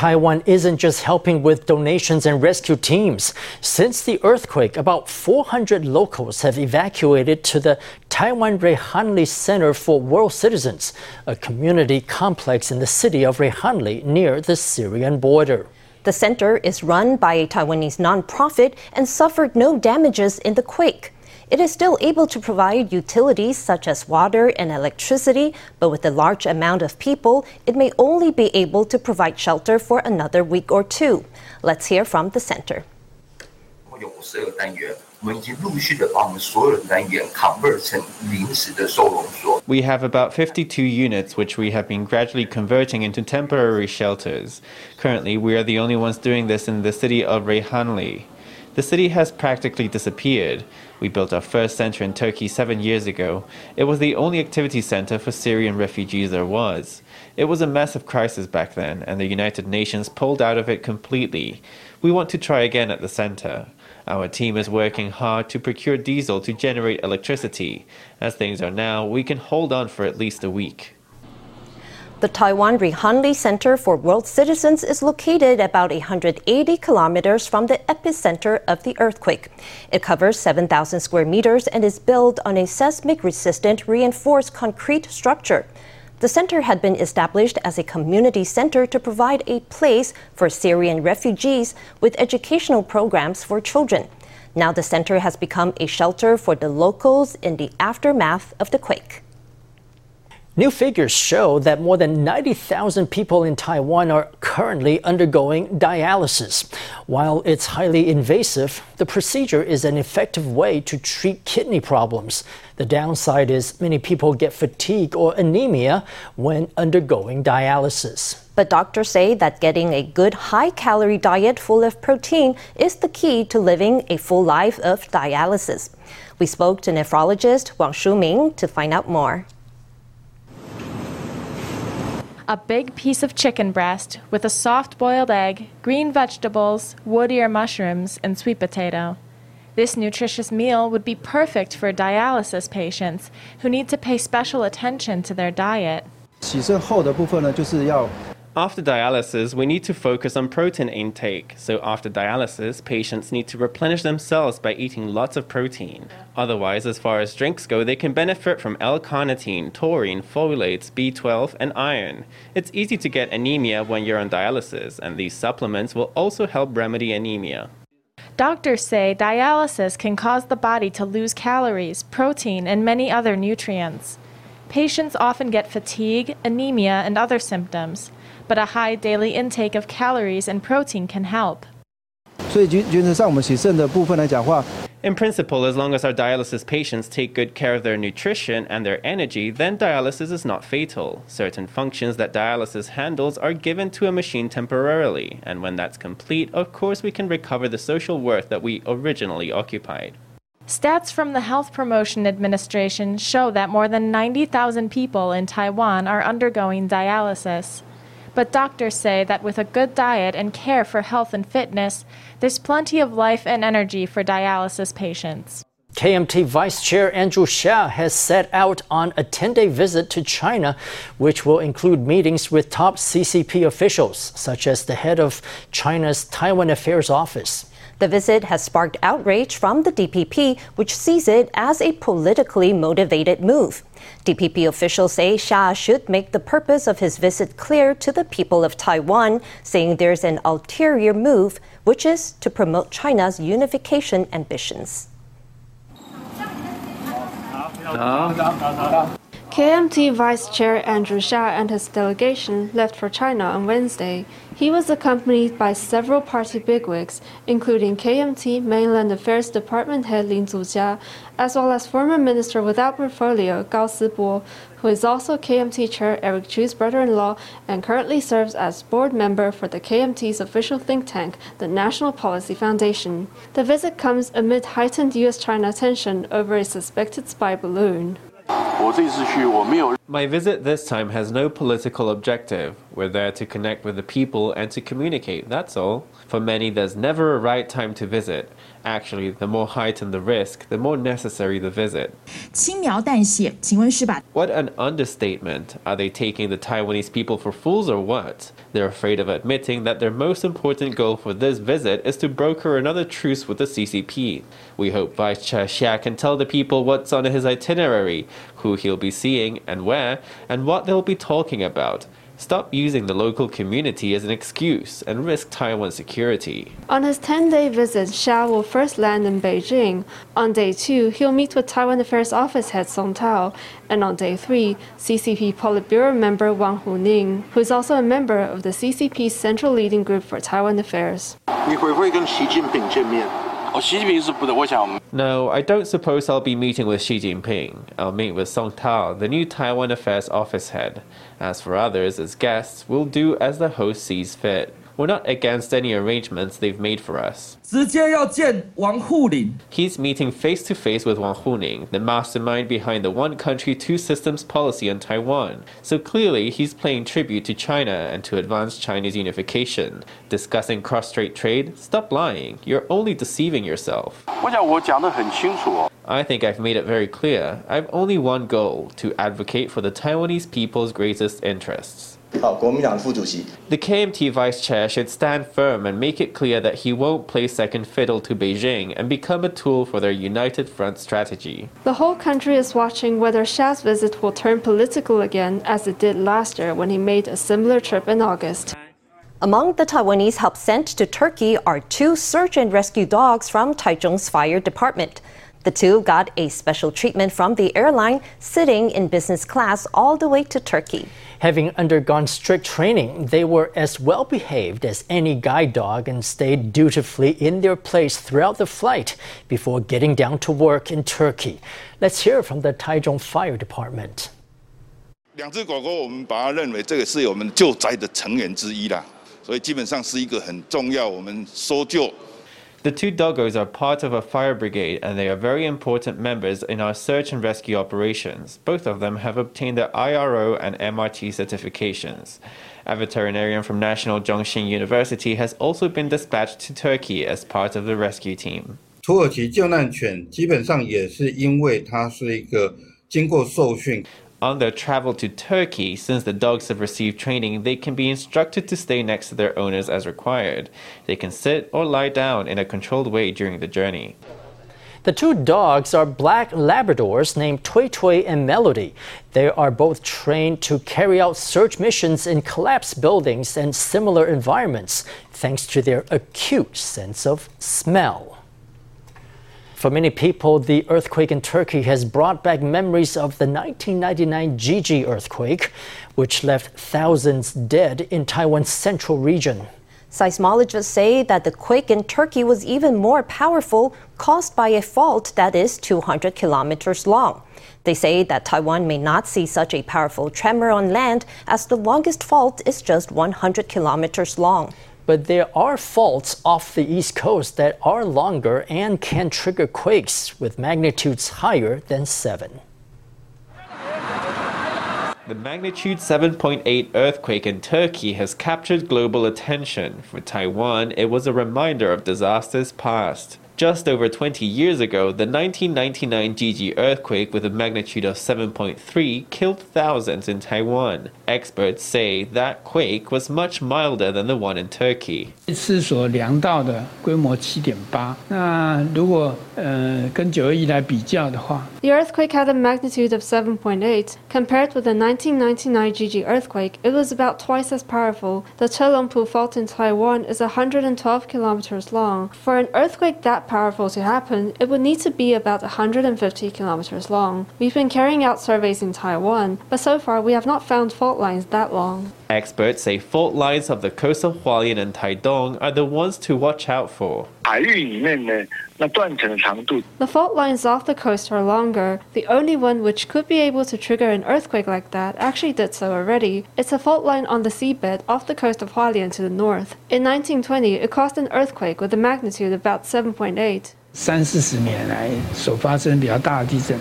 Taiwan isn't just helping with donations and rescue teams. Since the earthquake, about 400 locals have evacuated to the Taiwan Reyhanli Center for World Citizens, a community complex in the city of Reyhanli near the Syrian border. The center is run by a Taiwanese nonprofit and suffered no damages in the quake. It is still able to provide utilities such as water and electricity, but with a large amount of people, it may only be able to provide shelter for another week or two. Let's hear from the center. We have about 52 units which we have been gradually converting into temporary shelters. Currently, we are the only ones doing this in the city of Reyhanli. The city has practically disappeared. We built our first center in Turkey seven years ago. It was the only activity center for Syrian refugees there was. It was a massive crisis back then, and the United Nations pulled out of it completely. We want to try again at the center. Our team is working hard to procure diesel to generate electricity. As things are now, we can hold on for at least a week. The Taiwan Reyhanli Center for World Citizens is located about 180 kilometers from the epicenter of the earthquake. It covers 7,000 square meters and is built on a seismic resistant reinforced concrete structure. The center had been established as a community center to provide a place for Syrian refugees with educational programs for children. Now the center has become a shelter for the locals in the aftermath of the quake. New figures show that more than 90,000 people in Taiwan are currently undergoing dialysis. While it's highly invasive, the procedure is an effective way to treat kidney problems. The downside is many people get fatigue or anemia when undergoing dialysis. But doctors say that getting a good high calorie diet full of protein is the key to living a full life of dialysis. We spoke to nephrologist Wang Shuming to find out more a big piece of chicken breast with a soft boiled egg, green vegetables, wood ear mushrooms, and sweet potato. This nutritious meal would be perfect for dialysis patients who need to pay special attention to their diet. 洗肾后的部分呢，就是要 After dialysis, we need to focus on protein intake. So, after dialysis, patients need to replenish themselves by eating lots of protein. Otherwise, as far as drinks go, they can benefit from L carnitine, taurine, folates, B12, and iron. It's easy to get anemia when you're on dialysis, and these supplements will also help remedy anemia. Doctors say dialysis can cause the body to lose calories, protein, and many other nutrients. Patients often get fatigue, anemia, and other symptoms, but a high daily intake of calories and protein can help. In principle, as long as our dialysis patients take good care of their nutrition and their energy, then dialysis is not fatal. Certain functions that dialysis handles are given to a machine temporarily, and when that's complete, of course, we can recover the social worth that we originally occupied. Stats from the Health Promotion Administration show that more than 90,000 people in Taiwan are undergoing dialysis. But doctors say that with a good diet and care for health and fitness, there's plenty of life and energy for dialysis patients. KMT Vice Chair Andrew Hsia has set out on a 10 day visit to China, which will include meetings with top CCP officials, such as the head of China's Taiwan Affairs Office. The visit has sparked outrage from the DPP, which sees it as a politically motivated move. DPP officials say Hsia should make the purpose of his visit clear to the people of Taiwan, saying there's an ulterior move, which is to promote China's unification ambitions. KMT Vice Chair Andrew Hsia and his delegation left for China on Wednesday. He was accompanied by several party bigwigs, including KMT Mainland Affairs Department head Lin Zujia, as well as former Minister without portfolio Gao Sibo, who is also KMT Chair Eric Chu's brother-in-law and currently serves as board member for the KMT's official think tank, the National Policy Foundation. The visit comes amid heightened U.S.-China tension over a suspected spy balloon. My visit this time has no political objective. We're there to connect with the people and to communicate, that's all. For many, there's never a right time to visit. Actually, the more heightened the risk, the more necessary the visit. What an understatement. Are they taking the Taiwanese people for fools or what? They're afraid of admitting that their most important goal for this visit is to broker another truce with the CCP. We hope Vice Chair Hsia can tell the people what's on his itinerary, who he'll be seeing and where, and what they'll be talking about. Stop using the local community as an excuse and risk Taiwan's security. On his 10 day visit, Hsia will first land in Beijing. On day two, he'll meet with Taiwan Affairs Office head Song Tao. And on day three, CCP Politburo member Wang Huning, who is also a member of the CCP's Central Leading Group for Taiwan Affairs. No, I don't suppose I'll be meeting with Xi Jinping. I'll meet with Song Tao, the new Taiwan Affairs Office head. As for others as guests, we'll do as the host sees fit. We're not against any arrangements they've made for us. He's meeting face to face with Wang Huning, the mastermind behind the one country, two systems policy on Taiwan. So clearly, he's paying tribute to China and to advance Chinese unification. Discussing cross strait trade? Stop lying. You're only deceiving yourself. I think I've made it very clear. I've only one goal to advocate for the Taiwanese people's greatest interests. The KMT vice chair should stand firm and make it clear that he won't play second fiddle to Beijing and become a tool for their united front strategy. The whole country is watching whether Hsia's visit will turn political again, as it did last year when he made a similar trip in August. Among the Taiwanese help sent to Turkey are two search and rescue dogs from Taichung's fire department. The two got a special treatment from the airline, sitting in business class all the way to Turkey. Having undergone strict training, they were as well behaved as any guide dog and stayed dutifully in their place throughout the flight before getting down to work in Turkey. Let's hear from the Taichung Fire Department. 两只狗狗，我们把它认为这个是我们救灾的成员之一啦，所以基本上是一个很重要，我们搜救 the two doggos are part of a fire brigade and they are very important members in our search and rescue operations. Both of them have obtained their IRO and MRT certifications. A veterinarian from National Zhongxin University has also been dispatched to Turkey as part of the rescue team. 土耳其救难犬基本上也是因为它是一个经过受训。 On their travel to Turkey, since the dogs have received training, they can be instructed to stay next to their owners as required. They can sit or lie down in a controlled way during the journey. The two dogs are black Labradors named Tui Tui and Melody. They are both trained to carry out search missions in collapsed buildings and similar environments, thanks to their acute sense of smell. For many people, the earthquake in Turkey has brought back memories of the 1999 Jiji earthquake, which left thousands dead in Taiwan's central region. Seismologists say that the quake in Turkey was even more powerful, caused by a fault that is 200 kilometers long. They say that Taiwan may not see such a powerful tremor on land as the longest fault is just 100 kilometers long but there are faults off the East Coast that are longer and can trigger quakes with magnitudes higher than 7. The magnitude 7.8 earthquake in Turkey has captured global attention. For Taiwan, it was a reminder of disasters past. Just over 20 years ago, the 1999 Gigi earthquake with a magnitude of 7.3 killed thousands in Taiwan. Experts say that quake was much milder than the one in Turkey. 次所量到的规模7.8，那如果呃跟921来比较的话， The earthquake had a magnitude of 7.8. Compared with the 1999 Jiji earthquake, it was about twice as powerful. The Chelungpu Fault in Taiwan is 112 kilometers long. For an earthquake that powerful to happen, it would need to be about 150 kilometers long. We've been carrying out surveys in Taiwan, but so far we have not found fault lines that long. Experts say fault lines of the coast of Hualien and Taidong are the ones to watch out for. The fault lines off the coast are longer. The only one which could be able to trigger an earthquake like that actually did so already. It's a fault line on the seabed off the coast of Hualien to the north. In 1920, it caused an earthquake with a magnitude of about 7.8. 三四十年来所发生比较大的地震，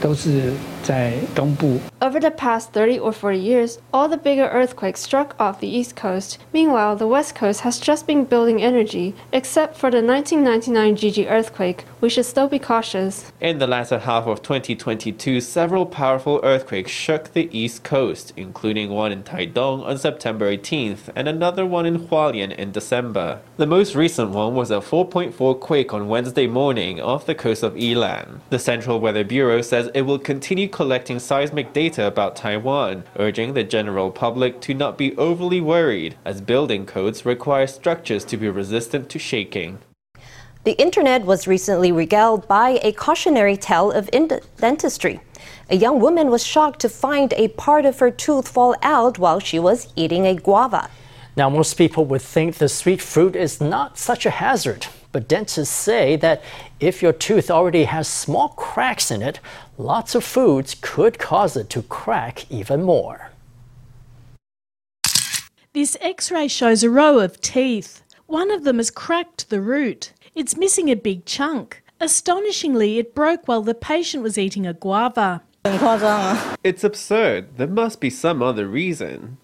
都是在东部。Over the past 30 or 40 years, all the bigger earthquakes struck off the East Coast. Meanwhile, the West Coast has just been building energy. Except for the 1999 Jiji earthquake, we should still be cautious. In the latter half of 2022, several powerful earthquakes shook the East Coast, including one in Taidong on September 18th and another one in Hualien in December. The most recent one was a 4.4 quake on Wednesday morning off the coast of Yilan. The Central Weather Bureau says it will continue collecting seismic data about Taiwan, urging the general public to not be overly worried, as building codes require structures to be resistant to shaking. The internet was recently regaled by a cautionary tale of ind- dentistry. A young woman was shocked to find a part of her tooth fall out while she was eating a guava. Now, most people would think the sweet fruit is not such a hazard, but dentists say that if your tooth already has small cracks in it, lots of foods could cause it to crack even more. This x ray shows a row of teeth. One of them has cracked the root. It's missing a big chunk. Astonishingly, it broke while the patient was eating a guava. It's absurd. There must be some other reason.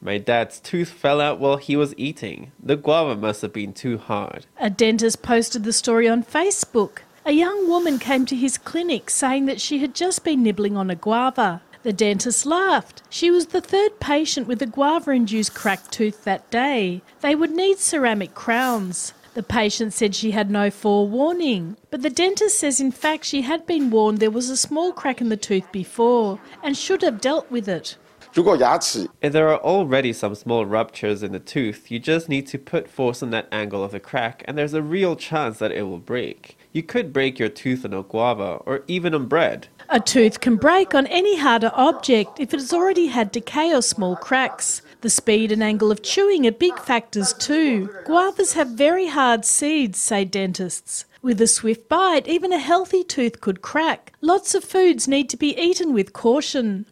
My dad's tooth fell out while he was eating. The guava must have been too hard. A dentist posted the story on Facebook. A young woman came to his clinic saying that she had just been nibbling on a guava. The dentist laughed. She was the third patient with a guava induced cracked tooth that day. They would need ceramic crowns. The patient said she had no forewarning, but the dentist says in fact she had been warned there was a small crack in the tooth before and should have dealt with it. If there are already some small ruptures in the tooth, you just need to put force on that angle of the crack, and there's a real chance that it will break. You could break your tooth on a guava or even on bread. A tooth can break on any harder object if it has already had decay or small cracks. The speed and angle of chewing are big factors too. Guavas have very hard seeds, say dentists. With a swift bite, even a healthy tooth could crack. Lots of foods need to be eaten with caution.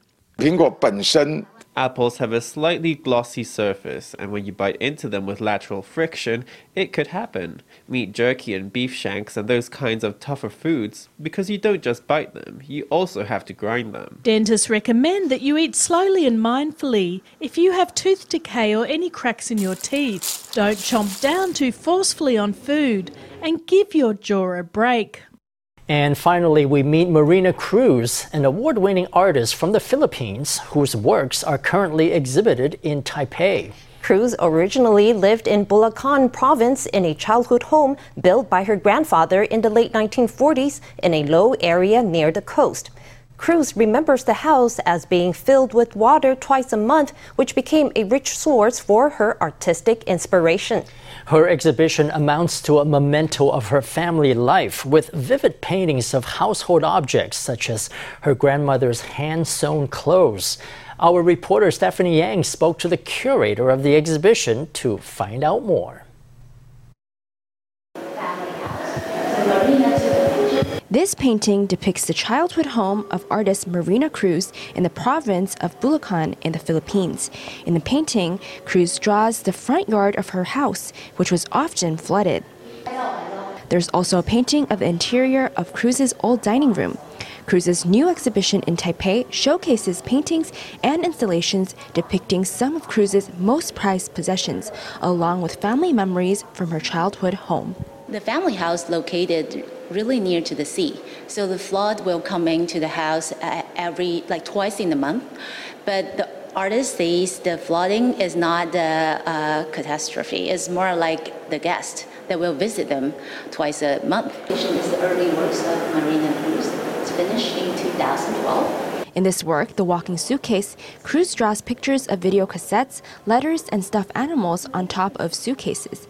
Apples have a slightly glossy surface, and when you bite into them with lateral friction, it could happen. Meat jerky and beef shanks and those kinds of tougher foods, because you don't just bite them, you also have to grind them. Dentists recommend that you eat slowly and mindfully. If you have tooth decay or any cracks in your teeth, don't chomp down too forcefully on food and give your jaw a break. And finally, we meet Marina Cruz, an award winning artist from the Philippines whose works are currently exhibited in Taipei. Cruz originally lived in Bulacan province in a childhood home built by her grandfather in the late 1940s in a low area near the coast. Cruz remembers the house as being filled with water twice a month, which became a rich source for her artistic inspiration. Her exhibition amounts to a memento of her family life with vivid paintings of household objects such as her grandmother's hand sewn clothes. Our reporter Stephanie Yang spoke to the curator of the exhibition to find out more. This painting depicts the childhood home of artist Marina Cruz in the province of Bulacan in the Philippines. In the painting, Cruz draws the front yard of her house, which was often flooded. There's also a painting of the interior of Cruz's old dining room. Cruz's new exhibition in Taipei showcases paintings and installations depicting some of Cruz's most prized possessions, along with family memories from her childhood home. The family house located really near to the sea, so the flood will come into the house uh, every like twice in a month. But the artist says the flooding is not the uh, catastrophe; it's more like the guest that will visit them twice a month. This is the early works of Marina Cruz. It's finished in 2012. In this work, The Walking Suitcase, Cruz draws pictures of video cassettes, letters, and stuffed animals on top of suitcases.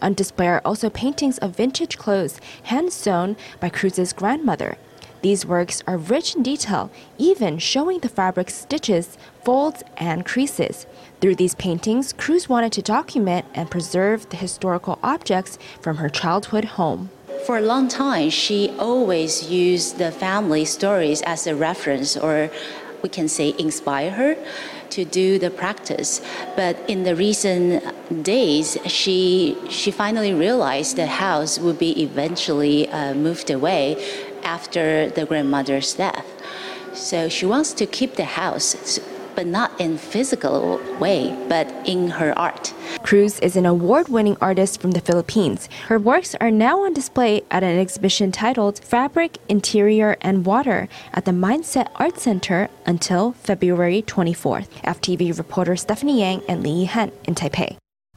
On display are also paintings of vintage clothes hand sewn by Cruz's grandmother. These works are rich in detail, even showing the fabric's stitches, folds, and creases. Through these paintings, Cruz wanted to document and preserve the historical objects from her childhood home. For a long time, she always used the family stories as a reference, or we can say inspire her to do the practice. But in the recent days, she she finally realized the house would be eventually uh, moved away after the grandmother's death. So she wants to keep the house, but not in physical way, but in her art. Cruz is an award-winning artist from the Philippines. Her works are now on display at an exhibition titled Fabric, Interior, and Water at the Mindset Art Center until February 24th. FTV reporter Stephanie Yang and Li Yihan in Taipei.